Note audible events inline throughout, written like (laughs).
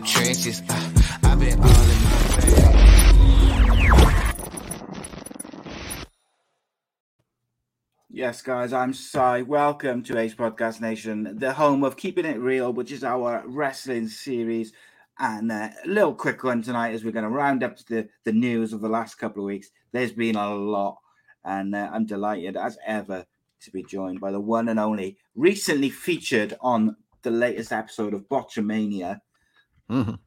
Them trenches. uh. I've been all in my bag. Yes, guys, I'm Si. Welcome to Ace Podcast Nation, the home of Keeping It Real, which is our wrestling series. And uh, a little quick one tonight as we're going to round up the, the news of the last couple of weeks. There's been a lot, and uh, I'm delighted as ever to be joined by the one and only, recently featured on the latest episode of Botchamania, Mhm.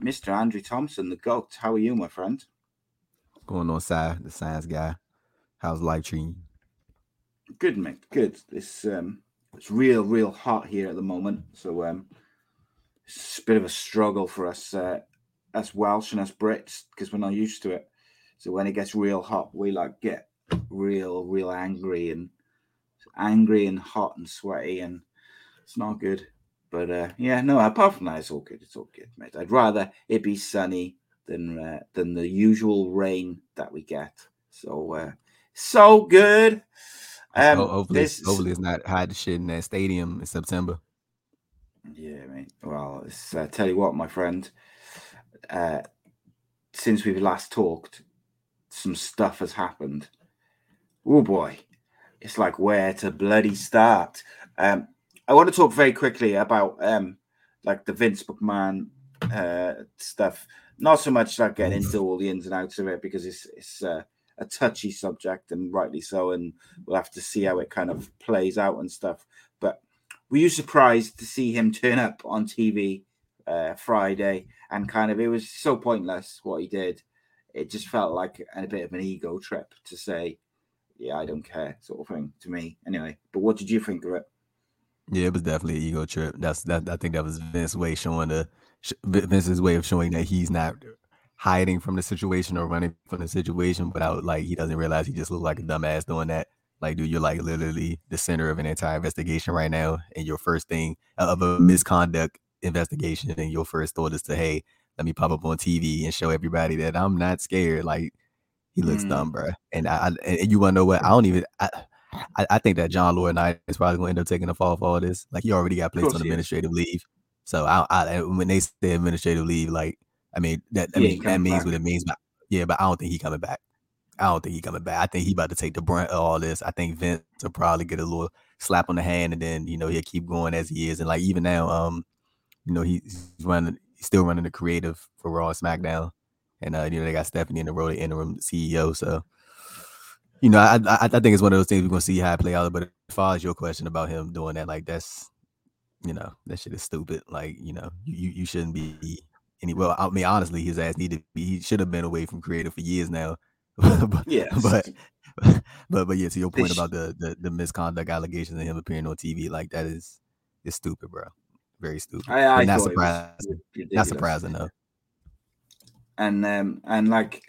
Mr. Andrew Thompson, the GOAT. How are you, my friend? Going on side, the science guy. How's life treating you? Good, mate. Good. It's um, it's real, real hot here at the moment. So um, it's a bit of a struggle for us, uh, us Welsh and us Brits, because we're not used to it. So when it gets real hot, we like get real, real angry and angry and hot and sweaty, and it's not good. But uh, yeah, no. Apart from that, it's all good. It's all good, mate. I'd rather it be sunny than uh, than the usual rain that we get. So uh, so good. Um, Ho- hopefully, this- hopefully it's not hot shit in that stadium in September. Yeah, mate. Well, it's, uh, tell you what, my friend. Uh, since we've last talked, some stuff has happened. Oh boy, it's like where to bloody start. Um, I want to talk very quickly about um, like the Vince McMahon uh, stuff. Not so much like getting into all the ins and outs of it because it's it's uh, a touchy subject and rightly so, and we'll have to see how it kind of plays out and stuff. But were you surprised to see him turn up on TV uh, Friday and kind of it was so pointless what he did? It just felt like a bit of an ego trip to say, "Yeah, I don't care," sort of thing to me. Anyway, but what did you think of it? Yeah, it was definitely an ego trip. That's that. I think that was Vince's way showing the Vince's way of showing that he's not hiding from the situation or running from the situation, but out like he doesn't realize he just looked like a dumbass doing that. Like, dude, you're like literally the center of an entire investigation right now, and your first thing of a misconduct investigation, and your first thought is to, hey, let me pop up on TV and show everybody that I'm not scared. Like, he looks Mm. dumb, bro. And I, I and you want to know what? I don't even. I, I, I think that John Laurinaitis is probably going to end up taking the fall for all this. Like, he already got placed on he is. administrative leave. So I, I when they say administrative leave, like, I mean that I Yeah, mean that means back. what it means. But yeah, but I don't think he coming back. I don't think he coming back. I think he about to take the brunt of all this. I think Vince will probably get a little slap on the hand, and then you know he'll keep going as he is. And like even now, um, you know he's running, he's still running the creative for Raw and SmackDown, and uh, you know they got Stephanie in the role of interim CEO. So you know I, I I think it's one of those things we're gonna see how it play out. But as far as your question about him doing that, like that's you know that shit is stupid. Like you know you you, shouldn't be any. well, I mean, honestly, his ass needed. To be, he should have been away from creative for years now. (laughs) but, Yes. but but but yeah, to your They point sh- about the, the the misconduct allegations and him appearing on TV, like that is is stupid, bro. Very stupid. I, I not ridiculous. Not surprising though. and um and like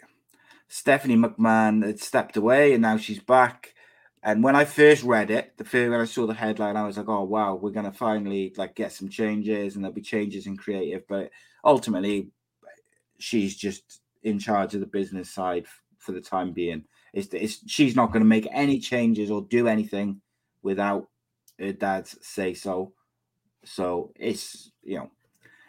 Stephanie McMahon had stepped away and now she's back. And when I first read it, the first when I saw the headline, I was like, "Oh wow, we're gonna finally like get some changes, and there'll be changes in creative." But ultimately, she's just in charge of the business side for the time being. It's, it's she's not going to make any changes or do anything without her dad's say so. So it's you know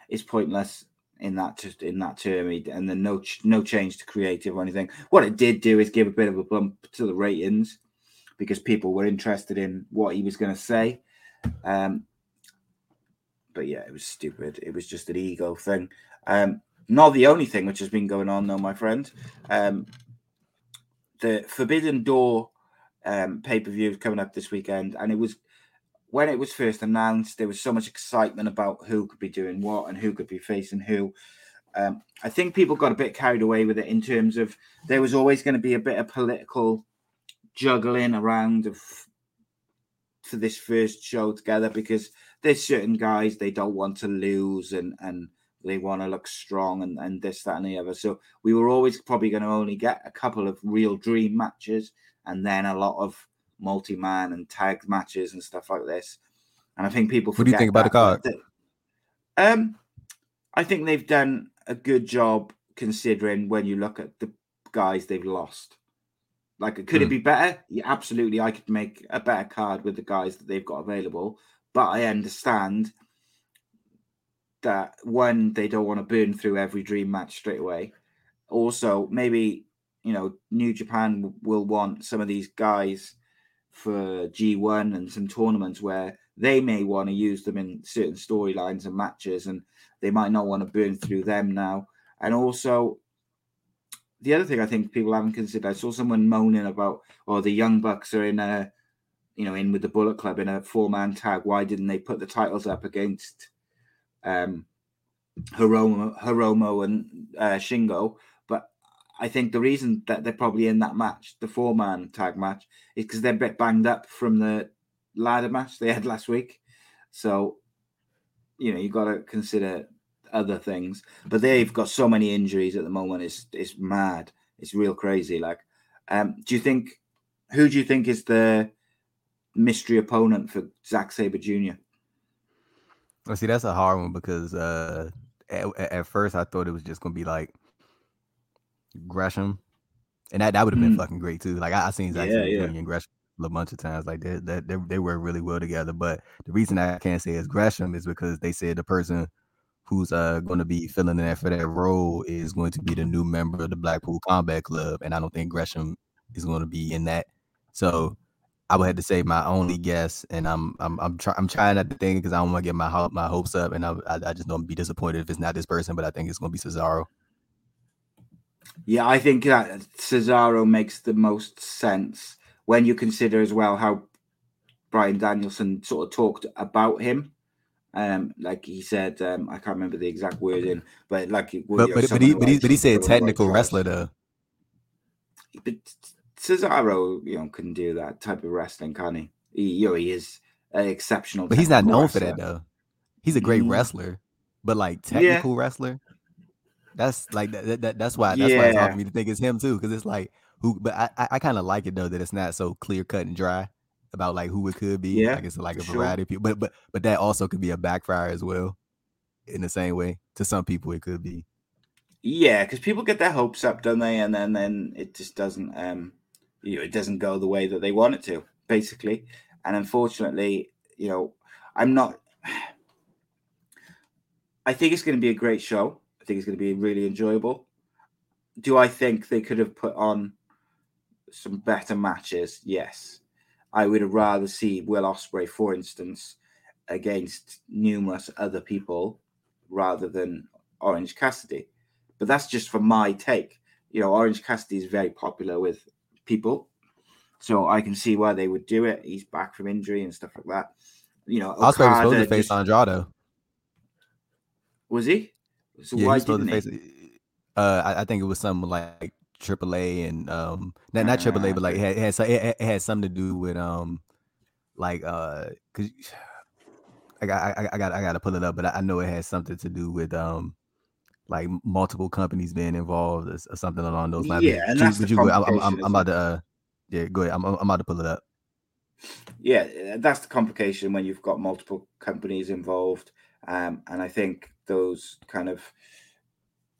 it's pointless in that just in that term, and then no no change to creative or anything. What it did do is give a bit of a bump to the ratings because people were interested in what he was going to say. Um, but yeah, it was stupid. It was just an ego thing. Um, not the only thing which has been going on, though, my friend. Um, the Forbidden Door um, pay per view coming up this weekend, and it was when it was first announced, there was so much excitement about who could be doing what and who could be facing who. Um, I think people got a bit carried away with it in terms of there was always going to be a bit of political juggling around of for this first show together because there's certain guys they don't want to lose and and they want to look strong and, and this that and the other so we were always probably going to only get a couple of real dream matches and then a lot of multi-man and tag matches and stuff like this and i think people What do you think about the card? the- um i think they've done a good job considering when you look at the guys they've lost like, could it Hmm. be better? Yeah, absolutely. I could make a better card with the guys that they've got available, but I understand that one, they don't want to burn through every dream match straight away. Also, maybe you know, New Japan will want some of these guys for G1 and some tournaments where they may want to use them in certain storylines and matches, and they might not want to burn through them now. And also, the other thing I think people haven't considered, I saw someone moaning about, oh, the Young Bucks are in a, you know, in with the Bullet Club in a four man tag. Why didn't they put the titles up against um, Hiromu, Hiromu and uh, Shingo? I think the reason that they're probably in that match, the four man tag match, is because they're a bit banged up from the ladder match they had (laughs) last week. So, you know, you've got to consider other things. But they've got so many injuries at the moment. It's it's mad. It's real crazy. Like, um, do you think who do you think is the mystery opponent for Zack Sabre Jr.? Well, see, that's a hard one because uh, at, at- first I thought it was just gonna be like Gresham, and that, that would have been Mm. fucking great too. Like I, I seen Zack Yeah, yeah. And Gresham a bunch of times. Like they, they they they work really well together. But the reason I can't say it's Gresham is because they said the person who's uh going to be filling in for that role is going to be the new member of the Blackpool Combat Club, and I don't think Gresham is going to be in that. So I would have to say my only guess, and I'm I'm I'm, try, I'm trying not to think because I don't want to get my my hopes up, and I, I I just don't be disappointed if it's not this person, but I think it's going to be Cesaro. Yeah, I think that Cesaro makes the most sense when you consider as well how Bryan Danielson sort of talked about him. Um, like he said, um, I can't remember the exact wording, but like, it- But but, but he who but he but he said put on white technical wrestler though. But Cesaro, you know, can do that type of wrestling, can he? he you know, he is an exceptional. But he's not known for that though. He's a great Mm. wrestler, but like Yeah. technical wrestler, that's like that, that, that- That's why that's why it's hard Yeah. for me to think it's him too, because it's like who. But I I, I kind of like it though that it's not so clear cut and dry about like who it could be. Yeah, like it's like a sure. variety of people, but but but that also could be a backfire as well. In the same way, to some people it could be. Yeah, because people get their hopes up, don't they? And then then it just doesn't um you know, it doesn't go the way that they want it to, basically. And unfortunately, you know, I'm not (sighs) I think it's gonna be a great show. I think it's gonna be really enjoyable. Do I think they could have put on some better matches? Yes. I would have rather see Will Ospreay, for instance, against numerous other people rather than Orange Cassidy. But that's just for my take. You know, Orange Cassidy is very popular with people. So I can see why they would do it. He's back from injury and stuff like that. You know, Ospreay was supposed to face just- Andrade. was he? So yeah, why didn't to he? face. Uh, I, I think it was something like AAA and um, not not AAA, but like it had, it had it, had something to do with um, like uh, cause (sighs) I got I, I got I got to pull it up, but I, I know it has something to do with um, like multiple companies being involved or, or something along those lines. But Yeah, and you- that's the you I'm, I'm, I'm, about to uh, yeah, go ahead. I'm I'm about to pull it up. Yeah, that's the complication when you've got multiple companies involved. Um, and I think those kind of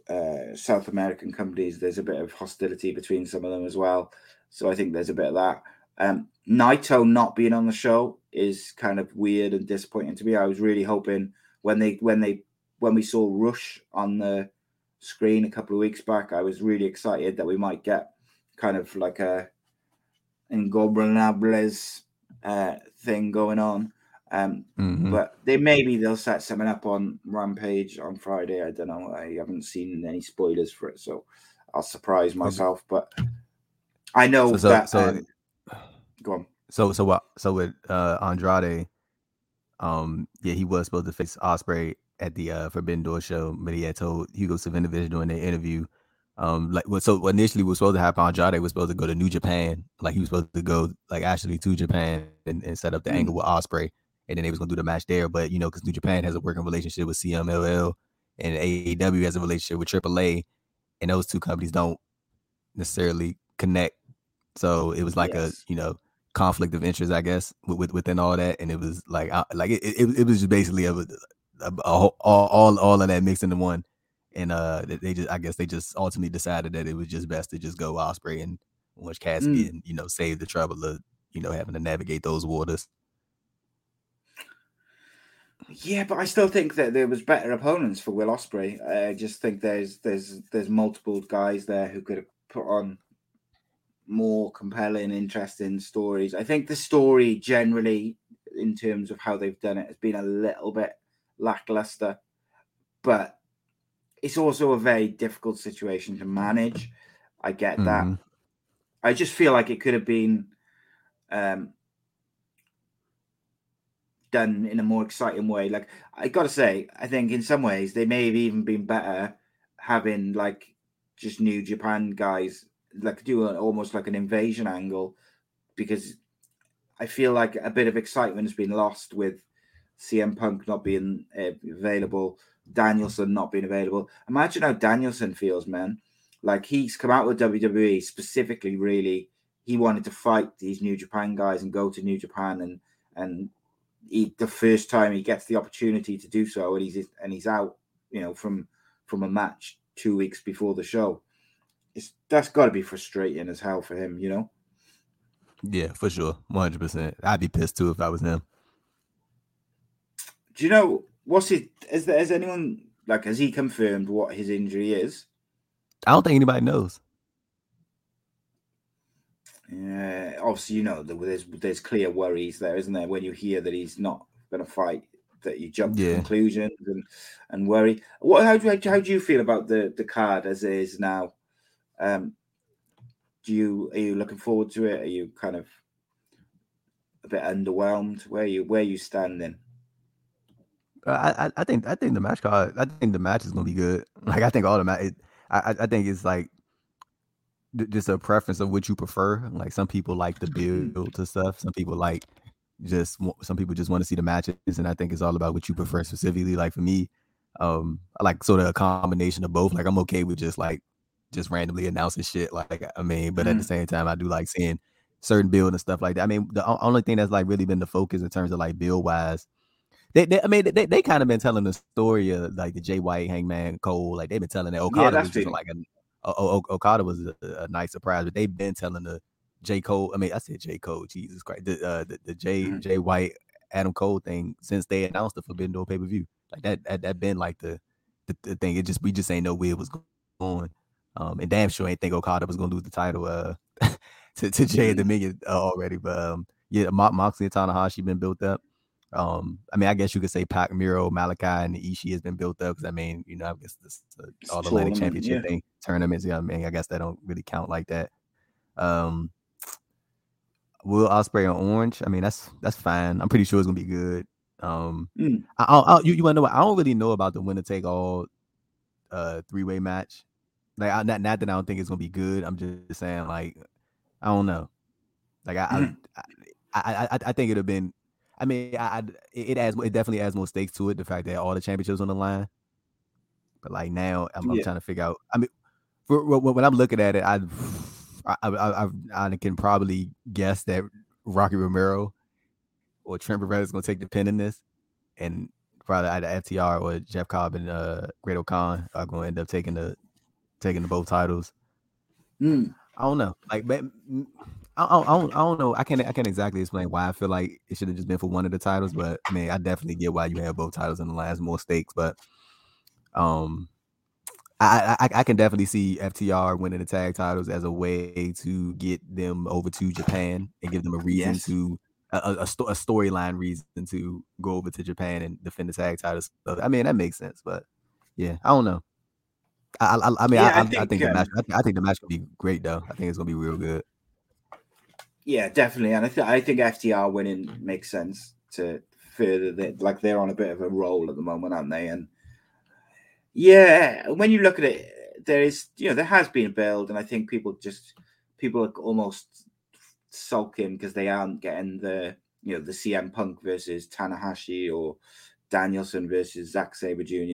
uh, South American companies, there's a bit of hostility between some of them as well. So I think there's a bit of that. Um, Naito not being on the show is kind of weird and disappointing to me. I was really hoping when they when they when we saw Rush on the screen a couple of weeks back, I was really excited that we might get kind of like a Ingobernables uh, thing going on. Um, Mhm. But they maybe they'll set something up on Rampage on Friday. I don't know. I haven't seen any spoilers for it, so I'll surprise myself. But I know So- so- that. so- um, go on. So so what? So with uh Andrade, um, yeah, he was supposed to face Ospreay at the uh Forbidden Door show, but he had told Hugo Savinovich during the interview, um, like what so initially was supposed to happen. Andrade was supposed to go to New Japan, like he was supposed to go like actually to Japan and, and set up the Mm. angle with Ospreay, and then they was gonna do the match there. But you know, because New Japan has a working relationship with CMLL, and AEW has a relationship with AAA, and those two companies don't necessarily connect. So it was like Yes. a you know conflict of interest, I guess, with, with, within all that, and it was like I, like it, it, it was just basically a, a, a whole, all, all all of that mixed into one, and uh they- they just I guess they just ultimately decided that it was just best to just go Ospreay and Orange Cassidy Mm. and you know save the trouble of you know having to navigate those waters. Yeah, but I still think that there was better opponents for Will Ospreay. I just think there's there's there's multiple guys there who could have put on more compelling, interesting stories. I think the story generally, in terms of how they've done it, has been a little bit lackluster. But it's also a very difficult situation to manage. I get that. Mhm. I just feel like it could have been um, done in a more exciting way. Like I gotta say, I think in some ways they may have even been better having like just New Japan guys like do an, almost like an invasion angle because I feel like a bit of excitement has been lost with CM Punk not being uh, available, Danielson not being available. Imagine how Danielson feels, man. Like he's come out with WWE specifically, really. He wanted to fight these New Japan guys and go to New Japan, and and he, the first time he gets the opportunity to do so, and he's and he's out, you know, from from a match two weeks before the show. It's that's got to be frustrating as hell for him, you know. Yeah, for sure, one hundred percent. I'd be pissed too if I was him. Do you know what's it? Is there has anyone like has he confirmed what his injury is? I don't think anybody knows. Yeah, obviously, you know there's there's clear worries there, isn't there? When you hear that he's not going to fight, that you jump to conclusions and and worry. What? How do you, how do you feel about the the card as it is now? Um, do you are you looking forward to it? Are you kind of a bit underwhelmed? Where you where you standing? Uh, I, I think I think the match card. I think the match is gonna be good. (laughs) Like I think all the match. I I- think it's like just a preference of what you prefer. Like some people like the build to stuff. Some people like just some people just want to see the matches, and I think it's all about what you prefer specifically. Like for me, um, I like sort of a combination of both. Like I'm okay with just like just randomly announcing shit. Like I mean, but at the Mhm. same time, I do like seeing certain build and stuff like that. I mean, the only thing that's like really been the focus in terms of like build wise they, they I mean, they, they kind of been telling the story of like the Jay White, Hangman Cole. Like they've been telling that Okada that's was just like a, o- O- Okada was a, a nice surprise, but they've been telling the J Cole. I mean, I said J Cole, Jesus Christ, the uh, the, the J Mhm. Jay White Adam Cole thing since they announced the Forbidden Door pay per view. Like that that that been like the, the the thing. It just we just ain't know where it was going. Um, and damn sure ain't think Okada was gonna lose the title uh (laughs) to to Jay Mhm. Dominion uh, already. But um, yeah, Mo- Moxley and Tanahashi been built up. Um, I mean, I guess you could say Pac, Miro, Malachi, and Ishii has been built up because I mean, you know, I guess this the all Atlantic Championship yeah. thing tournaments. Yeah, I mean, I guess that don't really count like that. Um, Will Ospreay on Orange? I mean, that's that's fine. I'm pretty sure it's gonna be good. Um, Mm. I, I, I, you you wanna know what? I don't really know about the winner take all uh three way match. Like I, not not that I don't think it's gonna be good. I'm just saying like I don't know. Like I I, I, I, I think it'd have been. I mean, I, I it adds it definitely adds more stakes to it. The fact that all the championships on the line. But like now, I'm, I'm trying to figure out. I mean, for, when I'm looking at it, I I, I, I, I can probably guess that Rocky Romero or Trent Beretta is going to take the pin in this, and probably either FTR or Jeff Cobb and uh, Great-O-Khan are going to end up taking the taking the both titles. Hmm. I don't know. Like, mm, I, I, I don't, I don't know. I can't, I can't exactly explain why I feel like it should have just been for one of the titles. But I mean, I definitely get why you have both titles in the last more stakes. But um, I, I, I can definitely see FTR winning the tag titles as a way to get them over to Japan and give them a reason Yes. to a, a, a storyline reason to go over to Japan and defend the tag titles. I mean, that makes sense. But yeah, I don't know. I, I, I mean, Yeah, I, I I, I think, think the match. I, think- I think the match will be great, though. I think it's gonna be real good. Yeah, definitely, and I, th- I think FTR winning mm. makes sense to further that. Like they're on a bit of a roll at the moment, aren't they? And yeah, when you look at it, there is you know there has been a build, and I think people just people are almost sulking because they aren't getting the you know the CM Punk versus Tanahashi or Danielson versus Zack Sabre Jr.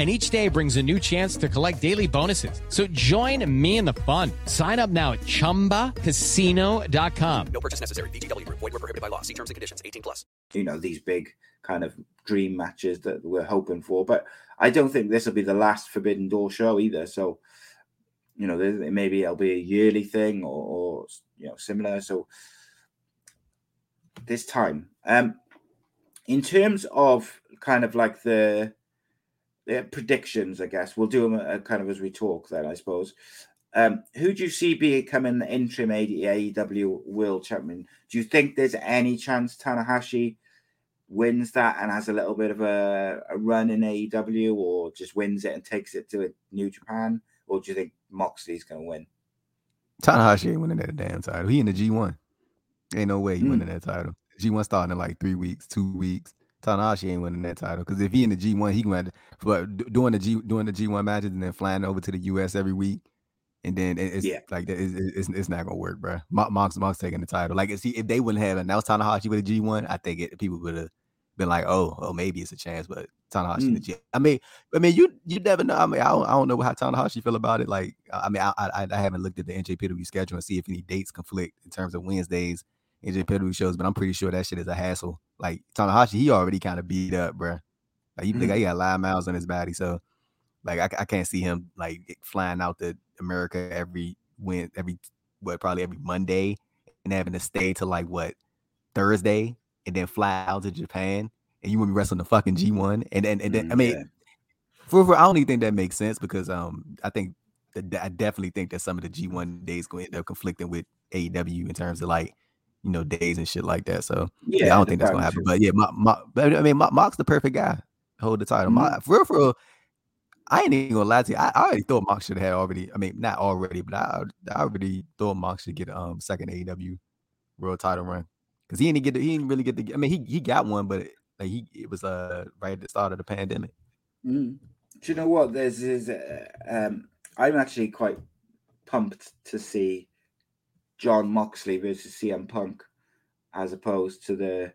And each day brings a new chance to collect daily bonuses. So join me in the fun. Sign up now at chumbacasino.com. No purchase necessary. VGW Group. Void were prohibited by law. See terms and conditions. 18 plus. you know these big kind of dream matches that we're hoping for. But I don't think this will be the last Forbidden Door show either. So you know, maybe it'll be a yearly thing or, or you know similar. So this time, um, in terms of kind of like the, the predictions, I guess we'll do them uh, kind of as we talk. Then I suppose. Um, who do you see becoming the interim AEW World Champion? Do you think there's any chance Tanahashi wins that and has a little bit of a, a run in AEW, or just wins it and takes it to New Japan, or do you think Moxley's going to win? Tanahashi ain't winning that damn title. He in the G1. Ain't no way he Mm. winning that title. G1 starting in like three weeks, two weeks. Tanahashi ain't winning that title because if he in the G1, he going to but doing the G doing the G1 matches and then flying over to the US every week, and then it's Yeah. like it's, it's, it's not gonna work, bro. Mo- Mox Mox taking the title. Like if, he, if they wouldn't have announced Tanahashi with a G1, I think it, people would have been like, oh, oh, maybe it's a chance, but Tanahashi in the Mm. G. I mean, I mean, you you never know. I mean, I don't, I don't know how Tanahashi feel about it. Like, I I mean, I I, I haven't looked at the NJPW schedule and see if any dates conflict in terms of Wednesdays NJPW shows, but I'm pretty sure that shit is a hassle. Like Tanahashi, he already kind of beat up, bruh. Like he, Mhm. he got a lot of miles on his body, so like I, I can't see him like flying out to America every win every what probably every Monday and having to stay to like what Thursday and then fly out to Japan and you want to be wrestling the fucking G1 and then and then I Mm, mean yeah. for, for I don't even think that makes sense because um I think that I definitely think that some of the G1 days going to end up conflicting with AEW in terms of like you know days and shit like that. So yeah, Yeah, I don't think that's gonna happen. is- But yeah, Mo- Mo- I mean, Mo- Mox's the perfect guy. Hold the title. Mo- Mhm. for real, for real. I ain't even gonna lie to you. I, I already thought Mox should have already. I mean, not already, but I, I already thought Mock should get um second AEW world title run because he didn't get. The, he didn't really get the. I mean, he he got one, but like he it was uh right at the start of the pandemic. Mm. Do you know what? There's is uh, um, I'm actually quite pumped to see Jon Moxley versus CM Punk, as opposed to the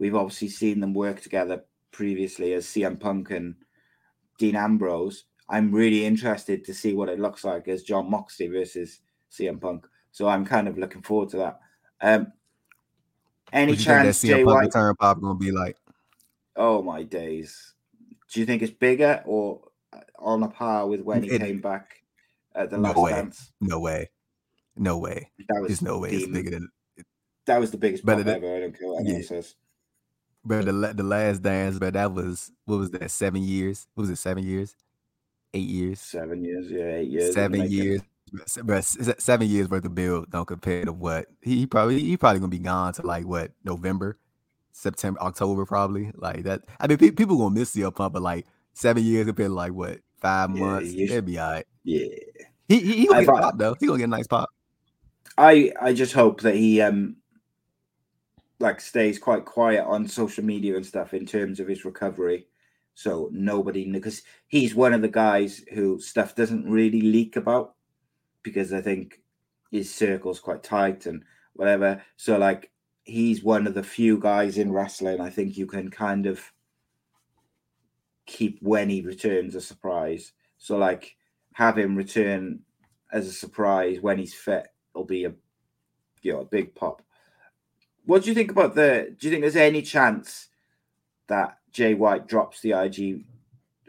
we've obviously seen them work together previously as CM Punk and Dean Ambrose. I'm really interested to see what it looks like as Jon Moxley versus CM Punk. So I'm kind of looking forward to that. Um, any think that chance CM Jay Punk White? return pop gonna be like? Oh my days! Do you think it's bigger or uh, on a par with when he It- came back at the No last way. dance? No way. No way. That was There's no way it's the- bigger than. That was the biggest But pop ever. I don't care what yeah. says. But the the last dance, but that was what was that? Seven years? What was it? Seven years? Eight years? Seven years, yeah, eight years. seven years, se- seven years worth of build don't compare to what he, he probably he probably gonna be gone to like what November. September, October, probably. Like that. I mean, pe- people gonna miss CM Punk, but like seven years compared to like what five Yeah, months, it'd be all right. Yeah. He he, he gonna I get a pop though. He gonna get a nice pop. I I just hope that he um like stays quite quiet on social media and stuff in terms of his recovery. So nobody because he's one of the guys who stuff doesn't really leak about because I think his circle's quite tight and whatever. So like he's one of the few guys in wrestling I think you can kind of keep when he returns a surprise. So like have him return as a surprise when he's fit will be a you know a big pop. What do you think about the? Do you think there's any chance that Jay White drops the IG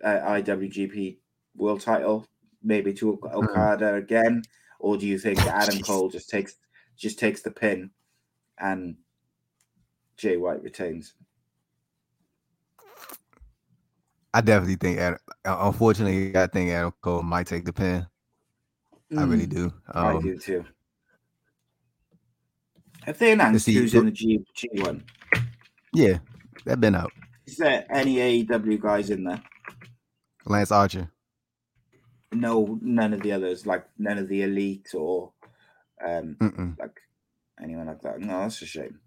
uh, IWGP World Title maybe to Ok- Okada again, or do you think (laughs) Adam Cole just takes just takes the pin and Jay White retains? I definitely think Adam. Unfortunately, I think Adam Cole might take the pin. I really Mm, do. I Um, do too. Have they announced see, who's in the G G one? Yeah, they've been out. Is there any AEW guys in there? Lance Archer. No, none of the others, like none of the elite or um Mm-mm. like anyone like that. No, that's a shame.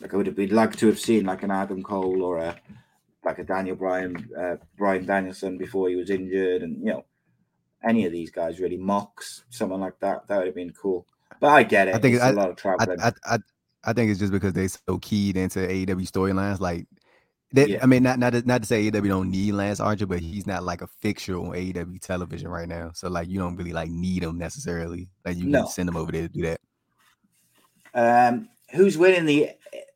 Like I would have we'd like to have seen like an Adam Cole or a like a Daniel Bryan uh Bryan Danielson before he was injured and you know any of these guys really Mox someone like that. That would have been cool. But I get it. I think it's I, a lot of I, traveling. I, I, I think it's just because they're so keyed into AEW storylines. Like, they, Yeah. I mean, not not to, not to say AEW don't need Lance Archer, but he's not like a fixture on AEW television right now. So like, you don't really like need him necessarily. Like, you No. can send him over there to do that. Um, who's winning the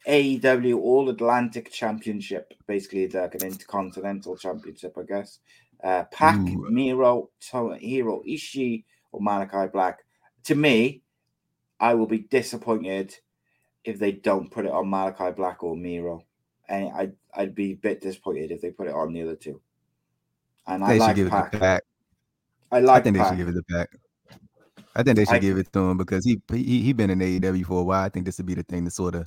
AEW All Atlantic Championship? Basically, like an intercontinental championship, I guess. Uh, Pac, Ooh. Miro, Hero, Ishii, or Malachi Black. To me, I will be disappointed if they don't put it on Malachi Black or Miro. And I'd, I'd be a bit disappointed if they put it on the other two. And I They should like give it Pac. to Pac. I like. I think they should give it to Pac. I think they should I- give it to him because he he he been in AEW for a while. I think this would be the thing to sort of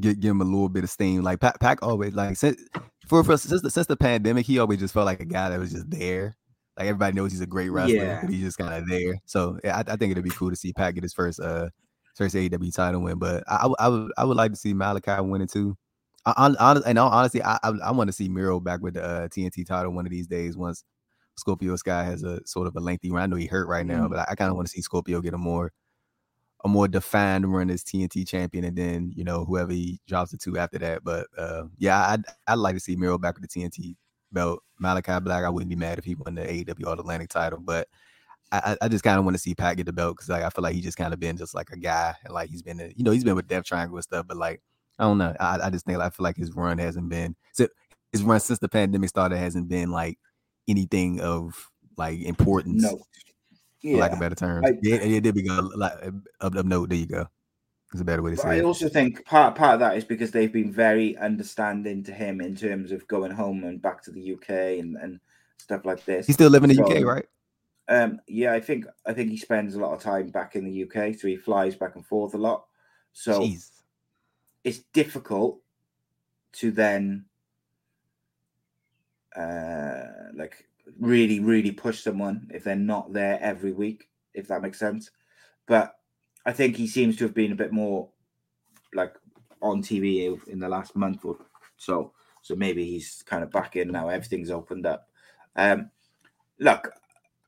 get give him a little bit of steam. Like Pac, Pac always like since for, for since the, since the pandemic, he always just felt like a guy that was just there. Like everybody knows he's a great wrestler, Yeah. but he's just kind of there. So yeah, I, I think it'd be cool to see Pac get his first uh first AEW title win. But I, I would- I would I would like to see Malachi win it too. I, I, and honestly, I I, I want to see Miro back with the uh, TNT title one of these days once Scorpio Sky has a sort of a lengthy run. I know he hurt right now, Mhm. but I, I kind of want to see Scorpio get a more a more defined run as TNT champion, and then you know whoever he drops it to after that. But uh, yeah, I'd I'd like to see Miro back with the TNT belt. Malachi Black, I wouldn't be mad if he won the AEW All Atlantic title, but I, I I just kind of want to see Pat get the belt because like I feel like he's just kind of been just like a guy, and like he's been in- you know he's been with Death Triangle and stuff, but like I don't know, I, I just think I feel like his run hasn't been so his run since the pandemic started hasn't been like anything of like importance. No. for lack of better terms. I- yeah, it did become like of, of note. There you go. It's a better way to say I it. also think part part of that is because they've been very understanding to him in terms of going home and back to the UK and, and stuff like this. He's still living in the So, UK, right? Um, yeah, I think I think he spends a lot of time back in the UK, so he flies back and forth a lot. So Jeez. it's difficult to then uh like really really push someone if they're not there every week if that makes sense but i think he seems to have been a bit more like on tv in the last month or so so maybe he's kind of back in now everything's opened up um look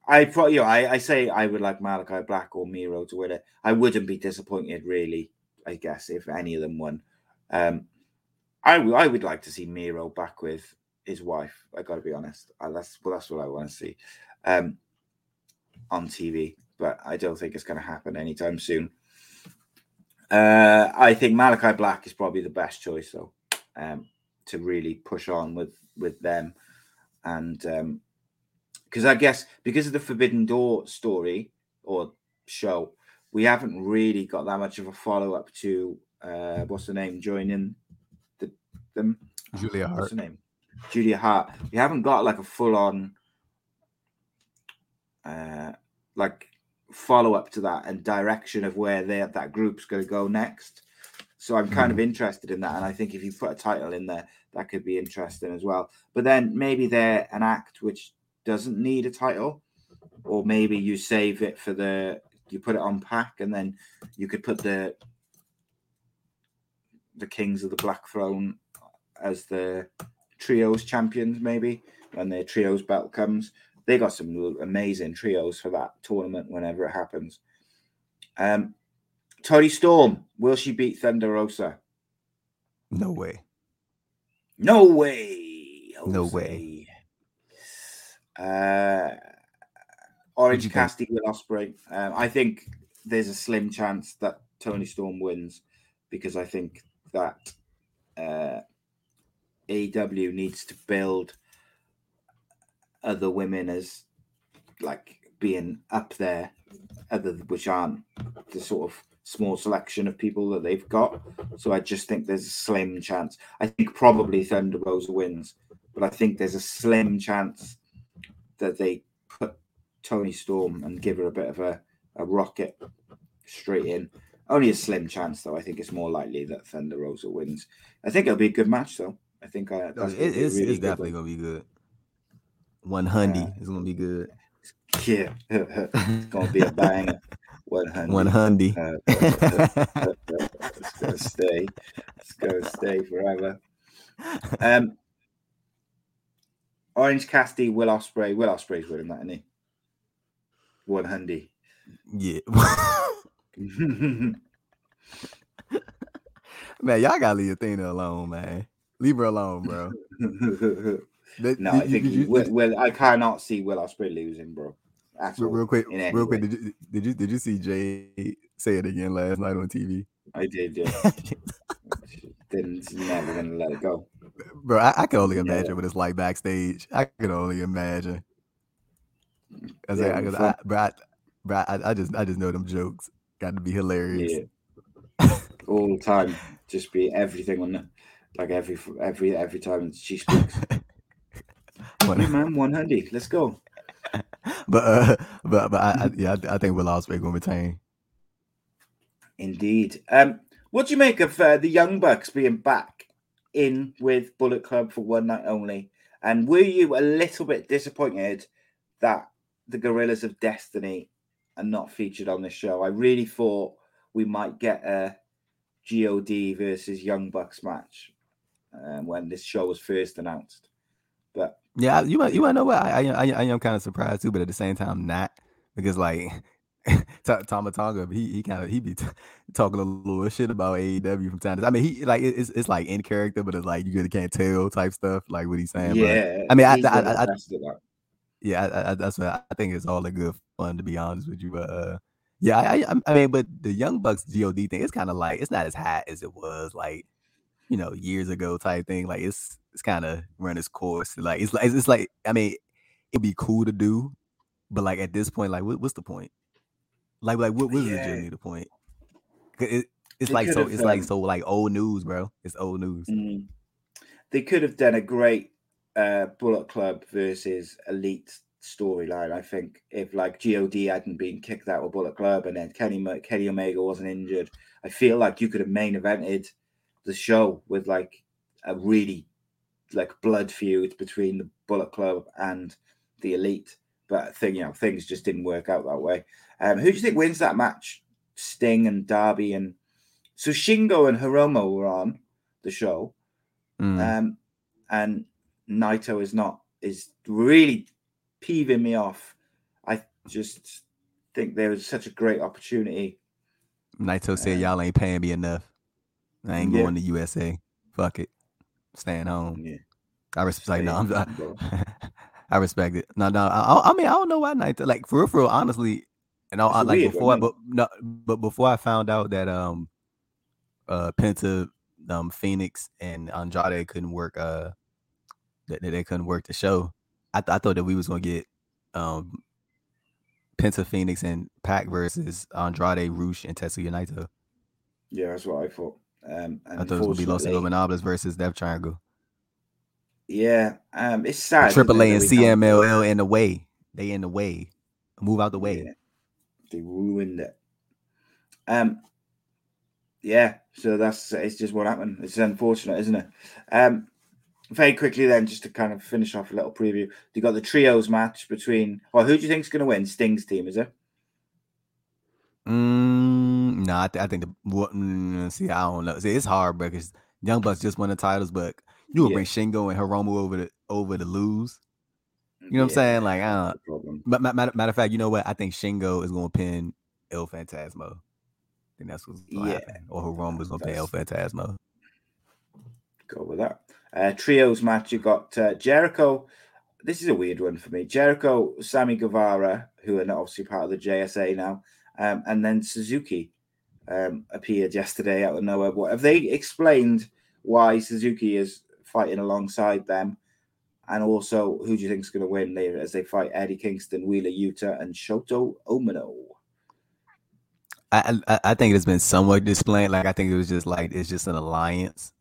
i pro you know I, I say i would like malachi black or miro to win it i wouldn't be disappointed really i guess if any of them won um I w- I would like to see Miro back with his wife. I got to be honest. Uh, that's well, that's what I want to see um, on TV. But I don't think it's going to happen anytime soon. Uh, I think Malachi Black is probably the best choice, though, um, to really push on with with them, and because I guess because of the Forbidden Door story or show, we haven't really got that much of a follow up to uh, what's the name joining the them. Julia What's Hart. her name? Julia Hart. We haven't got like a full on uh like follow up to that and direction of where they that group's going to go next. So I'm kind of Mhm. interested in that, and I think if you put a title in there, that could be interesting as well. But then maybe they're an act which doesn't need a title, or maybe you save it for the you put it on Pac, and then you could put the the Kings of the Black Throne as the trios champions, maybe when their trios belt comes. They got some amazing trios for that tournament whenever it happens. Um, Toni Storm, will she beat Thunder Rosa? No way. No way. No way. Uh, Orange? Cassidy Will Ospreay. Um, I think there's a slim chance that Toni Storm wins because I think that uh, AEW needs to build other women as like being up there, other which aren't the sort of small selection of people that they've got. So I just think there's a slim chance. I think probably Thunder Rosa wins, but I think there's a slim chance that they put Toni Storm and give her a bit of a, a rocket straight in. Only a slim chance, though. I think it's more likely that Thunder Rosa wins. I think it'll be a good match, though. I think I, No, that's it- it's, really it's definitely one. gonna be good. One hundred is gonna be good. (laughs) Yeah, it's gonna be a banger. (laughs) One hundred. One hundred. Uh, uh, uh, it's gonna stay. It's gonna stay forever. Um, Orange Cassidy, Will Ospreay. Will Ospreay's winning that, isn't he? One hundred. Yeah. (laughs) man, y'all gotta leave Athena alone, man. Leave her alone, bro. (laughs) No, did I think you- will, will. I cannot see Will Ospreay losing, bro. Real, real quick, real quick. Did you did you did you see Jay say it again last night on TV? I did, yeah. (laughs) Didn't never gonna let it go. Bro, I, I can only Yeah. imagine what it's like backstage. I can only imagine. Yeah, I, it'll cause be I, bro, I, bro, I, I just I just know them jokes got to be hilarious. Yeah. (laughs) All the time. Just be everything on the like every every every time she speaks. (laughs) One- Hey man, one hundred. Let's go. (laughs) But uh, but but I, I yeah, I, I think Will Ospreay gonna retain. Indeed. Um, what do you make of uh, the Young Bucks being back in with Bullet Club for one night only? And were you a little bit disappointed that the Guerrillas of Destiny are not featured on this show? I really thought we might get a God versus Young Bucks match um, when this show was first announced. But Yeah, you might you might know what I I, I, I am kind of surprised too, but at the same time not because like (laughs) Ta- Tama Tonga he he kind of he be t- talking a little shit about AEW from time to time. I mean he like it's it's like in character, but it's like you really can't tell type stuff like what he's saying. yeah, but, I mean I, I, one of the I, I best at that. yeah I, I, that's what I think it's all a good fun to be honest with you. But uh yeah I I, mean but the Young Bucks God thing it's kind of like it's not as hot as it was like you know years ago type thing. Like it's it's kind of run its course. Like it's like it's like I mean it'd be cool to do, but like at this point, like what, what's the point? Like like what was Yeah. the point? It, it's They like so it's like so like old news, bro. It's old news. Mm. They could have done a great uh, Bullet Club versus Elite storyline. I think if like God hadn't been kicked out of Bullet Club and then Kenny Kenny Omega wasn't injured, I feel like you could have main evented the show with like a really like blood feud between the Bullet Club and the Elite. But thing, you know, things just didn't work out that way. Um, who do you think wins that match? Sting and Darby and so Shingo and Hiromu were on the show, Mm. um, and Naito is not is really peeving me off. I just think there was such a great opportunity. Naito said um, y'all ain't paying me enough. I ain't yeah. going to USA. Fuck it. Staying home. Yeah, I was Like, no, I'm. Staying I, home, bro. I respect it. No, no. I, I- mean, I don't know why Naito. Like for real, for real. Honestly, and I, I like weird before. I, but no, but before I found out that um, uh, Penta, um, Fenix and Andrade couldn't work. Uh, that, that they couldn't work the show. I, th- I thought that we was gonna get um, Penta, Fenix and Pac versus Andrade, Rush, and Tetsuya Naito. yeah, that's what I thought. Um, and I thought it was gonna be Los Illuminables versus Death Triangle. Yeah, um, it's sad. isn't Triple A and CMLL in the way. They in the way. Move out the way. Yeah, they ruined it. Um, yeah, so that's it's just what happened. It's unfortunate, isn't it? Um, very quickly then, just to kind of finish off a little preview, you got the trios match between. Well, who do you think is going to win? Sting's team, is it? Mm, no, I, th- I think the what, mm, see, I don't know. See, it's hard because Young Bucks just won the titles, but you would Yeah. bring Shingo and Hiromu over to over to lose. You know what I'm saying? Like, I don't. But matter, matter of fact, you know what? I think Shingo is going to pin El Phantasmo. I think that's what's going to Yeah, happen. Or Hiromu is going to pin El Phantasmo. Go with that. Uh, trios match. You got uh, Jericho. This is a weird one for me. Jericho, Sammy Guevara, who are not obviously part of the JSA now, um, and then Suzuki um, appeared yesterday out of nowhere. What have they explained why Suzuki is fighting alongside them? And also, who do you think is going to win later as they fight Eddie Kingston, Wheeler Yuta, and Shota Umino? I, I I think it's been somewhat displayed. Like I think it was just like it's just an alliance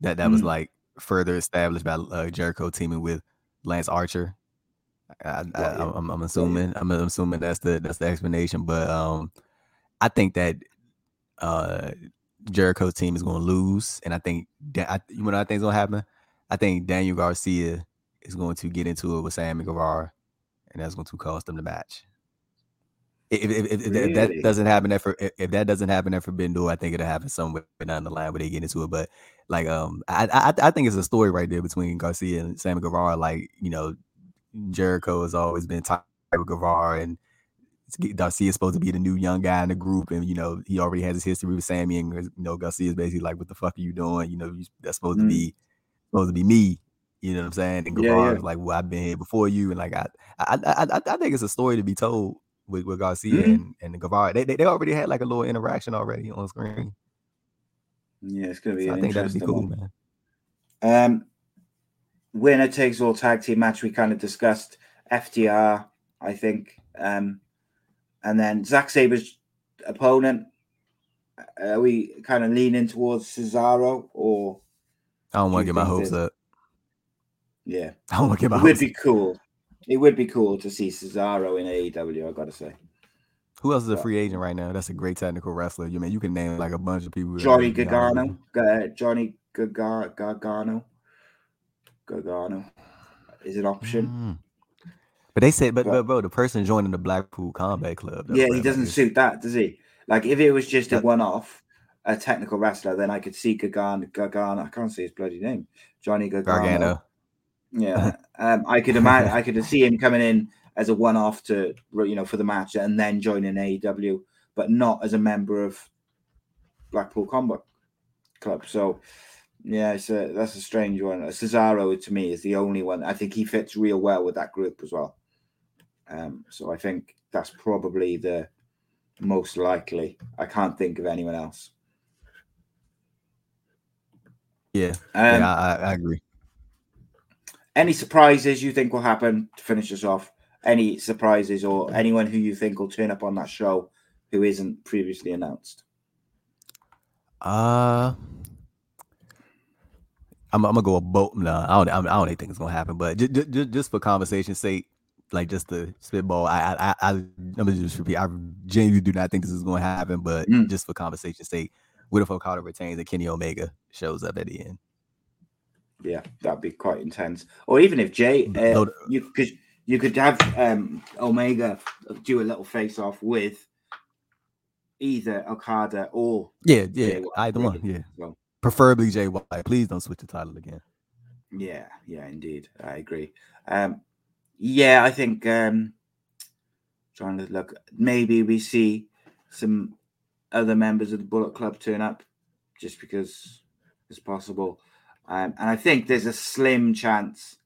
that that was Mm. like further established by uh, Jericho teaming with Lance Archer. I, I, Got ya. I'm, I'm assuming I'm assuming that's the that's the explanation. But um, I think that uh Jericho's team is going to lose, and I think that I, you know what I think is going to happen. I think Daniel Garcia is going to get into it with Sammy Guevara, and that's going to cost them the match. If, if, if, if, if that doesn't happen at for if, if that doesn't happen at Forbidden Door, I think it'll happen somewhere down the line where they get into it. But like um, I I, I think it's a story right there between Garcia and Sammy Guevara. Like you know, Jericho has always been tied with Guevara, and Garcia is supposed to be the new young guy in the group, and you know he already has his history with Sammy, and you know Garcia is basically like, "What the fuck are you doing? You know that's supposed to Mm. be supposed to be me." You know what I'm saying? And Yeah, Guevara yeah. is like, "Well, I've been here before you," and like I I I, I, I think it's a story to be told with, with Garcia Mhm. and and Guevara. They, they they already had like a little interaction already on screen. Yeah, it's going to be So I think that'd be cool, one. man. Um, winner takes all tag team match. We kind of discussed FTR. I think, um, and then Zack Sabre's opponent. Are we kind of leaning towards Cesaro or? I don't want to get my hopes up. Yeah, (laughs) I don't want to get my it would hopes. be cool. It would be cool to see Cesaro in AEW. I got to say, Who else is a free agent right now? That's a great technical wrestler. You mean you can name like a bunch of people. Johnny would be honest with Gargano, uh, Johnny Gaga- Gargano, Gargano is an option. But they said, but, But- bro, the person joining the Blackpool Combat Club. Yeah, he doesn't suit that, does he? Like if it was just a one-off, a technical wrestler, then I could see Gargano. Gargano, I can't say his bloody name. Johnny Gargano. Gargano. Yeah, (laughs) um, I could imagine. I could see him coming in as a one-off to you know for the match and then joining AEW, but not as a member of Blackpool Combat Club. So. Yeah, it's a, that's a strange one. Cesaro to me is the only one. I think he fits real well with that group as well. Um, so I think that's probably the most likely. I can't think of anyone else. Yeah, Um, yeah, I, I, agree. Any surprises you think will happen to finish us off? Any surprises or anyone who you think will turn up on that show who isn't previously announced? Uh, I'm, I'm gonna go a boat. No, I don't. I don't even think it's gonna happen. But just, just, just for conversation's sake, like just the spitball, I, I, I, I let me just repeat. I genuinely do not think this is gonna happen. But Mm. just for conversation's sake, what if Okada retains and Kenny Omega shows up at the end? Yeah, that'd be quite intense. Or even if Jay, uh, you could you could have um, Omega do a little face off with either Okada or Yeah, yeah, either one. Yeah, So, preferably Jay White. Please don't switch the title again. Yeah, yeah, indeed. I agree. Um, yeah, I think um, trying to look, maybe we see some other members of the Bullet Club turn up just because it's possible. Um, and I think there's a slim chance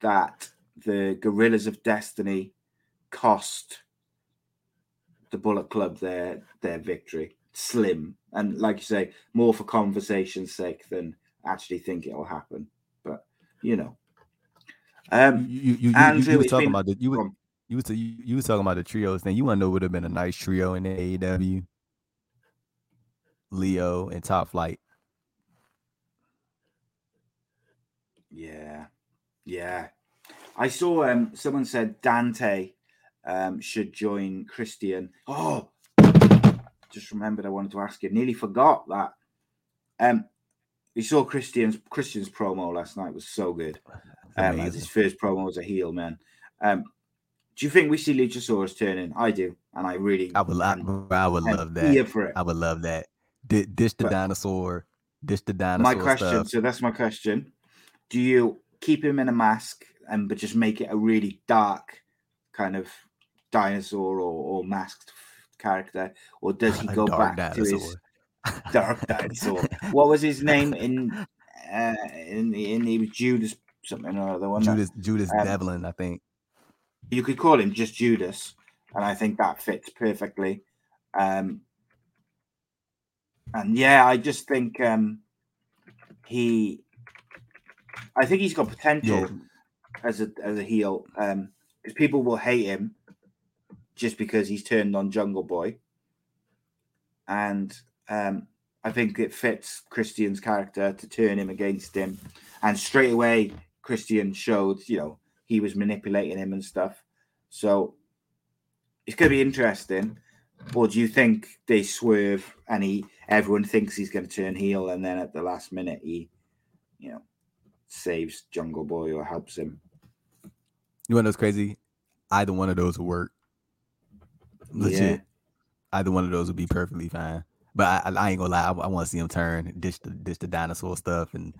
that the Guerrillas of Destiny cost the Bullet Club their their victory. Slim, and like you say, more for conversation's sake than actually think it'll happen. But you know, um, You you you, you, you it's talking about the you on. you was you, you was talking about the trios thing. You want to know would have been a nice trio in the AEW. Lio and Top Flight. Yeah, yeah. I saw um someone said Dante um should join Christian. Oh, just remembered I wanted to ask you. Nearly forgot that. Um, we saw Christian's Christian's promo last night was so good. Um, as his first promo as a heel man. Um, do you think we see Luchasaurus turning? I do, and I really. I would, and- I would love that. here for it. I would love that. Di- Dish the But- dinosaur. Dish the dinosaur. my question. stuff. So that's my question. Do you keep him in a mask and but just make it a really dark kind of dinosaur or, or masked character, or does he (laughs) go back to his dark dinosaur? (laughs) what was his name in? Uh, in the in he was Judas something or other one. that- Judas Judas um, Devlin, I think. you could call him just Judas, and I think that fits perfectly. Um, and yeah, I just think um, he, I think he's got potential Yeah. as a as a heel. Um, because people will hate him just because he's turned on Jungle Boy, and um, I think it fits Christian's character to turn him against him, and straight away Christian showed you know he was manipulating him and stuff. So it's going to be interesting. Or do you think they swerve and he everyone thinks he's going to turn heel, and then at the last minute he, you know, saves Jungle Boy or helps him? You want to know what's crazy? Either one of those would work. Legit. Yeah. Either one of those would be perfectly fine. But I, I ain't gonna lie. I, want to see him turn, dish the dish the dinosaur stuff, and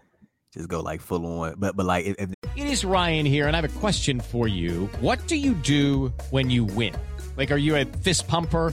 just go like full on. But but like It is Ryan here, and I have a question for you. What do you do when you win? Like, are you a fist pumper?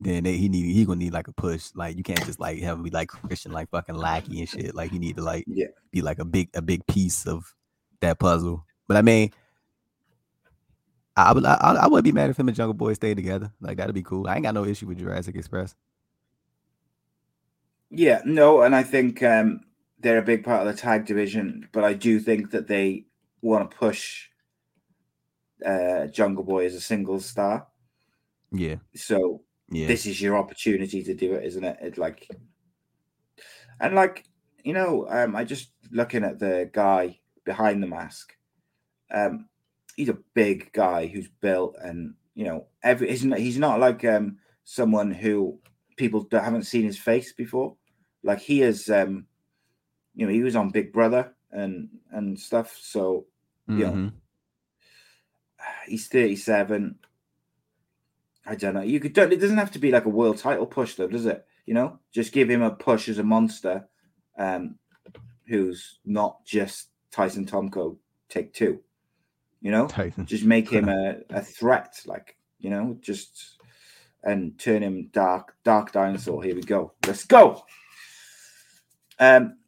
then they, he need he gonna need like a push. Like you can't just like have him be like Christian, like fucking lackey and shit. Like you need to like Yeah. be like a big a big piece of that puzzle. But I mean, I would I, I would be mad if him and Jungle Boy stayed together. Like that'd be cool. I ain't got no issue with Jurassic Express. Yeah, no, and I think um, they're a big part of the tag division, but I do think that they want to push uh, Jungle Boy as a single star. Yeah, So yeah. this is your opportunity to do it, isn't it? It like, and like you know, um, I just looking at the guy behind the mask. Um, he's a big guy who's built, and you know, every isn't he's not like um someone who people that haven't seen his face before. Like he is, um, you know, he was on Big Brother and and stuff. So you know, Mhm. he's 37. I don't know. You could don't it doesn't have to be like a world title push though, does it? You know, just give him a push as a monster, um, who's not just Tyson Tomko take two. You know, just make him a, a threat, like you know, just and turn him dark, dark dinosaur. Here we go. Let's go. Um,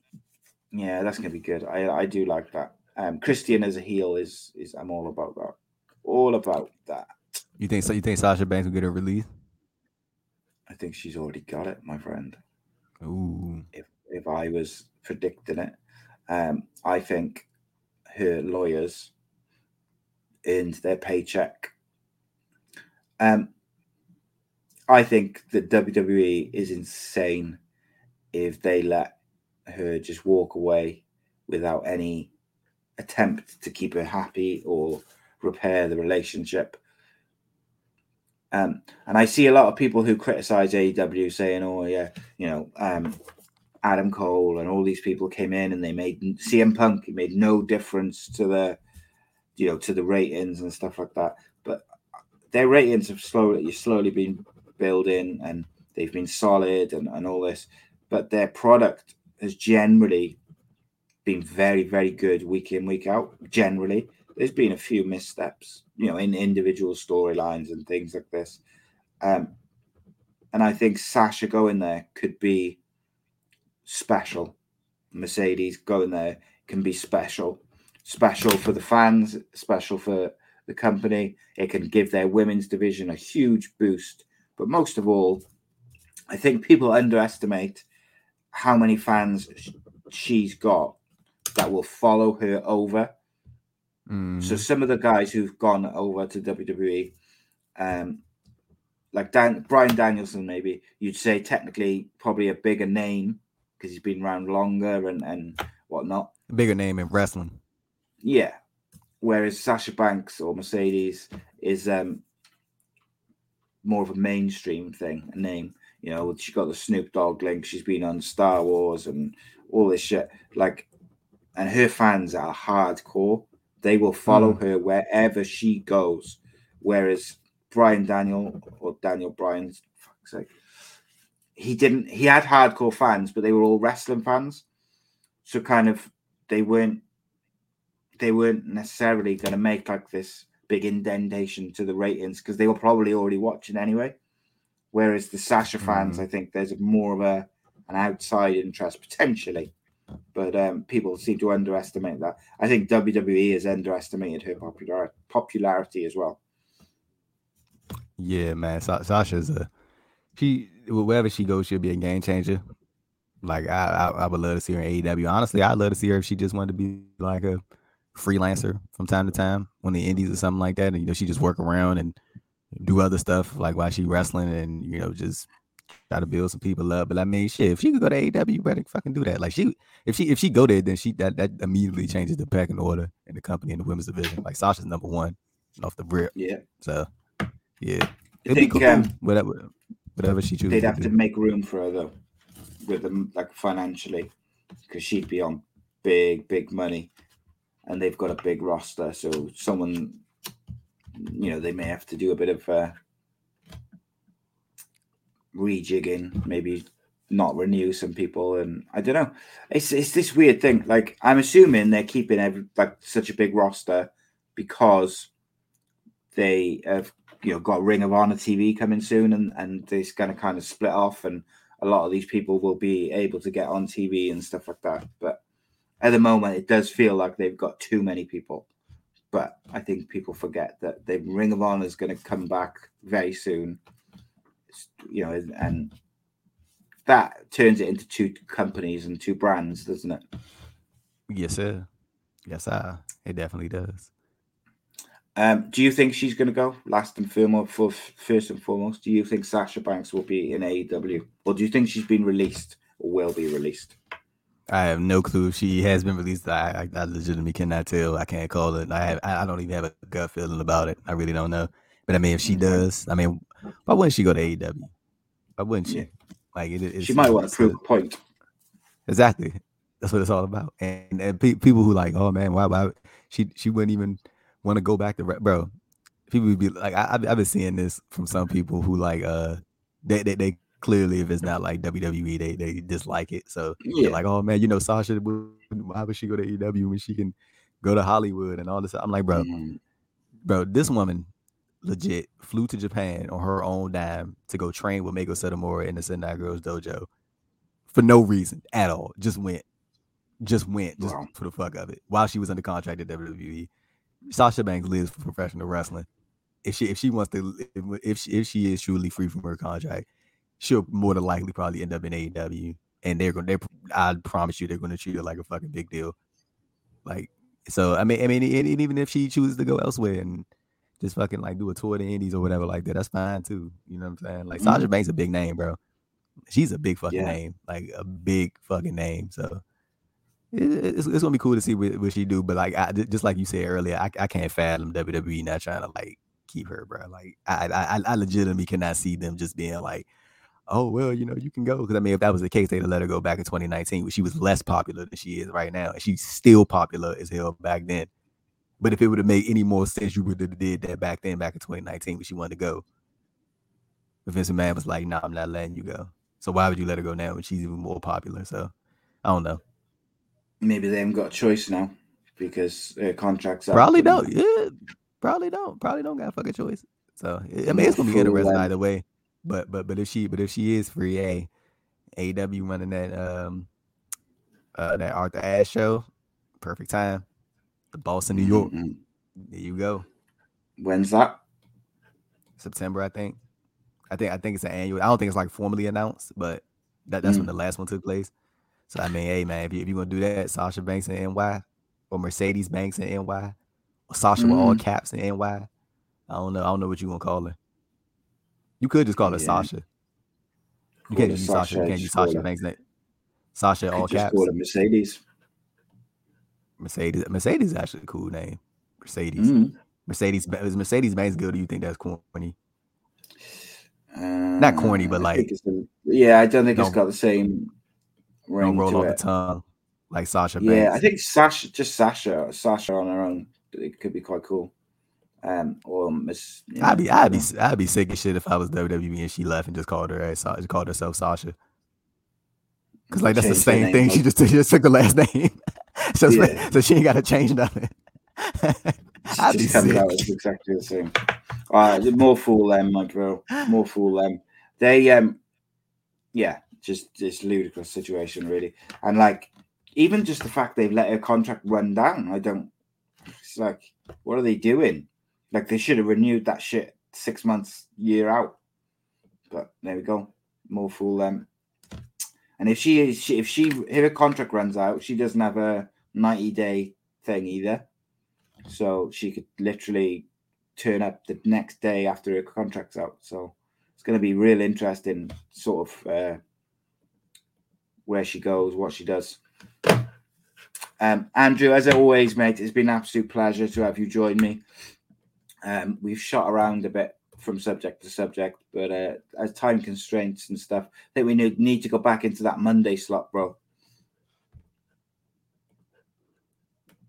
yeah, that's gonna be good. I I do like that. Um, Christian as a heel is is I'm all about that. All about that. You think so? You think Sasha Banks will get a release? I think she's already got it, my friend. Ooh, If if I was predicting it, um, I think her lawyers earned their paycheck. Um, I think the WWE is insane if they let her just walk away without any attempt to keep her happy or repair the relationship. Um, and I see a lot of people who criticize AEW saying, "Oh yeah, you know, um, Adam Cole and all these people came in and they made CM Punk. It made no difference to the, you know, to the ratings and stuff like that. But their ratings have slowly, slowly been building and they've been solid and, and all this. But their product has generally been very, very good week in, week out. Generally, there's been a few missteps, you know, in individual storylines and things like this. Um, and I think Sasha going there could be special. Mercedes going there can be special, special for the fans, special for the company. It can give their women's division a huge boost. But most of all, I think people underestimate how many fans she's got that will follow her over. So Mhm. some of the guys who've gone over to WWE, um, like Dan Bryan Danielson, maybe you'd say technically probably a bigger name because he's been around longer and and whatnot. bigger name in wrestling. Yeah. Whereas Sasha Banks or Mercedes is um more of a mainstream thing, a name. You know, she got the Snoop Dogg link. She's been on Star Wars and all this shit. Like, and her fans are hardcore. They will follow hmm. her wherever she goes. Whereas Bryan Daniel or Daniel Bryan, fuck's sake, he didn't. He had hardcore fans, but they were all wrestling fans. So kind of they weren't they weren't necessarily going to make like this big indentation to the ratings because they were probably already watching anyway. Whereas the Sasha fans, hmm. I think there's more of a an outside interest potentially, but um, people seem to underestimate that. I think WWE has underestimated her popular popularity as well. Yeah, man. Sa- Sasha's a she wherever she goes, she'll be a game changer. Like I, I, I would love to see her in AEW. Honestly, I'd love to see her if she just wanted to be like a freelancer from time to time on the indies or something like that. And you know, she just work around and do other stuff like while she wrestling and you know, just try to build some people up. But I mean, shit, if she could go to AW, you better fucking do that. Like she, if she, if she go there, then she that that immediately changes the pecking order in the company in the women's division. Like Sasha's number one off the rip. Yeah. So yeah, it'd be cool. um, whatever, whatever she chooses. they'd have do. to make room for her though, with them like financially, because she'd be on big, big money, and they've got a big roster. So someone, you know, they may have to do a bit of uh, rejigging, maybe not renew some people, and I don't know. It's it's this weird thing. Like I'm assuming they're keeping every like such a big roster because they have you know got Ring of Honor TV coming soon, and and it's going to kind of split off, and a lot of these people will be able to get on TV and stuff like that. But at the moment, it does feel like they've got too many people. But I think people forget that the Ring of Honor is going to come back very soon, you know, and that turns it into two companies and two brands, doesn't it? Yes, sir. Yes, sir. It definitely does. Um, do you think she's going to go last and foremost? For first and foremost, do you think Sasha Banks will be in AEW, or do you think she's been released or will be released? I have no clue if she has been released. I, I, I legitimately cannot tell. I can't call it. I have. I I don't even have a gut feeling about it. I really don't know. But I mean, if she does, I mean, why wouldn't she go to AEW? Why wouldn't she? Like, it, it's, She might want to prove a point. Exactly. That's what it's all about. And, and pe- people who like, oh man, why, why she she wouldn't even want to go back to re-" bro. People would be like, I, I've, I've been seeing this from some people who like, uh, they they, they clearly if it's not like WWE, they they dislike it. So Yeah. they're like, oh man, you know, Sasha, why would she go to AEW when she can go to Hollywood and all this? I'm like, bro, Mhm. bro, this woman legit flew to Japan on her own dime to go train with Meiko Satomura in the Sendai Girls Dojo for no reason at all. Just went, just went, just Wow. for the fuck of it. While she was under contract at WWE, Sasha Banks lives for professional wrestling. If she if she wants to, if if she, if she is truly free from her contract, she'll more than likely probably end up in AEW, and they're going. to they're I promise you, they're going to treat her like a fucking big deal. Like so, I mean, I mean, and, and even if she chooses to go elsewhere and just fucking like do a tour of the Indies or whatever like that, that's fine too. You know what I'm saying? Like Sasha mm-hmm. Banks a big name, bro. She's a big fucking Yeah. name, like a big fucking name. So it, it's, it's gonna be cool to see what, what she do. But like, I, just like you said earlier, I, I can't fathom WWE not trying to like keep her, bro. Like, I, I I- legitimately cannot see them just being like, oh well, you know, you can go. Because I mean, if that was the case, they'd have let her go back in 2019 when she was less popular than she is right now, and she's still popular as hell back then. But if it would have made any more sense, you would have did that back then, back in 2019, when she wanted to go. But Vince McMahon was like, "Nah, I'm not letting you go." So why would you let her go now when she's even more popular? So I don't know. Maybe they haven't got a choice now because her contract's. Probably don't. Yeah, probably don't. Probably don't got a fucking choice. So I mean, it's gonna be interesting either way. But but but if she but if she is free, a AW running that um uh that Arthur Ashe show, perfect time. The boss in New York. Mhm. There you go. When's that? September, I think. I think I think it's an annual. I don't think it's like formally announced, but that, that's when Mm. the last one took place. So I mean, hey man, if, you, if you're gonna do that, Sasha Banks and NY, or Mercedes Banks and NY, or Sasha with all Mm. caps and NY. I don't know. I don't know what you gonna call her. You could just call her Yeah. Sasha. You Call can't her use Sasha. You Sasha, can't use Sasha her- Banks. Sasha all just caps. call it Mercedes. Mercedes. Mercedes is actually a cool name. Mercedes. Mm. Mercedes. Is Mercedes Banks good? Or you think that's corny? Uh, Not corny, but I like yeah, I don't think it's got the same don't roll off it. the tongue like Sasha Yeah, Banks. I think Sasha, just Sasha, Sasha on her own, it could be quite cool. Um, or Miss. you I'd be, I'd be, I'd be sick as shit if I was WWE and she left and just called her as Sasha, called herself Sasha. Because like that's the same thing. (laughs) She just, she just took the last (laughs) name, (laughs) so, Yeah. so she ain't got to change nothing. I'd just comes out as exactly the same. All right, more fool them, my bro. More fool them. They um, yeah, just this ludicrous situation really, and like even just the fact they've let her contract run down, I don't. It's like, what are they doing? Like they should have renewed that shit six months, year out. But there we go, more fool them. And if she is, if she if her contract runs out, she doesn't have a ninety day thing either. So she could literally turn up the next day after her contract's out. So it's going to be real interesting, sort of uh, where she goes, what she does. Um, Andrew, as always, mate, it's been an absolute pleasure to have you join me. Um, we've shot around a bit from subject to subject, but uh, as time constraints and stuff, I think we need, need to go back into that Monday slot, bro.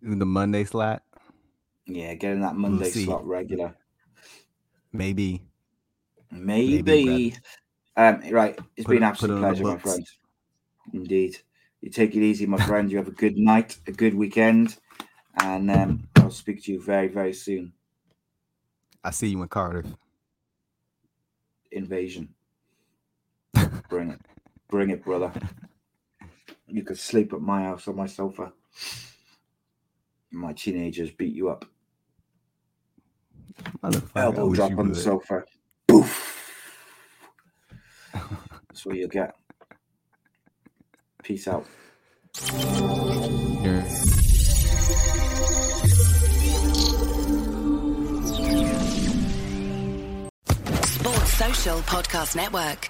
The Monday slot, Yeah, getting that Monday see. slot regular. maybe. Maybe. Maybe, um, right. It's Put been an absolute pleasure, my friend. Indeed. You take it easy, my friend. You have a good night, a good weekend, and um, I'll speak to you very, very soon. I see you in Cardiff. Invasion. (laughs) Bring it. Bring it, brother. You could sleep at my house on my sofa. My teenagers beat you up. I Elbow drop on the sofa. Boof. That's what you get. Peace out. Yeah. Sports Social Podcast Network.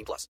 18 plus.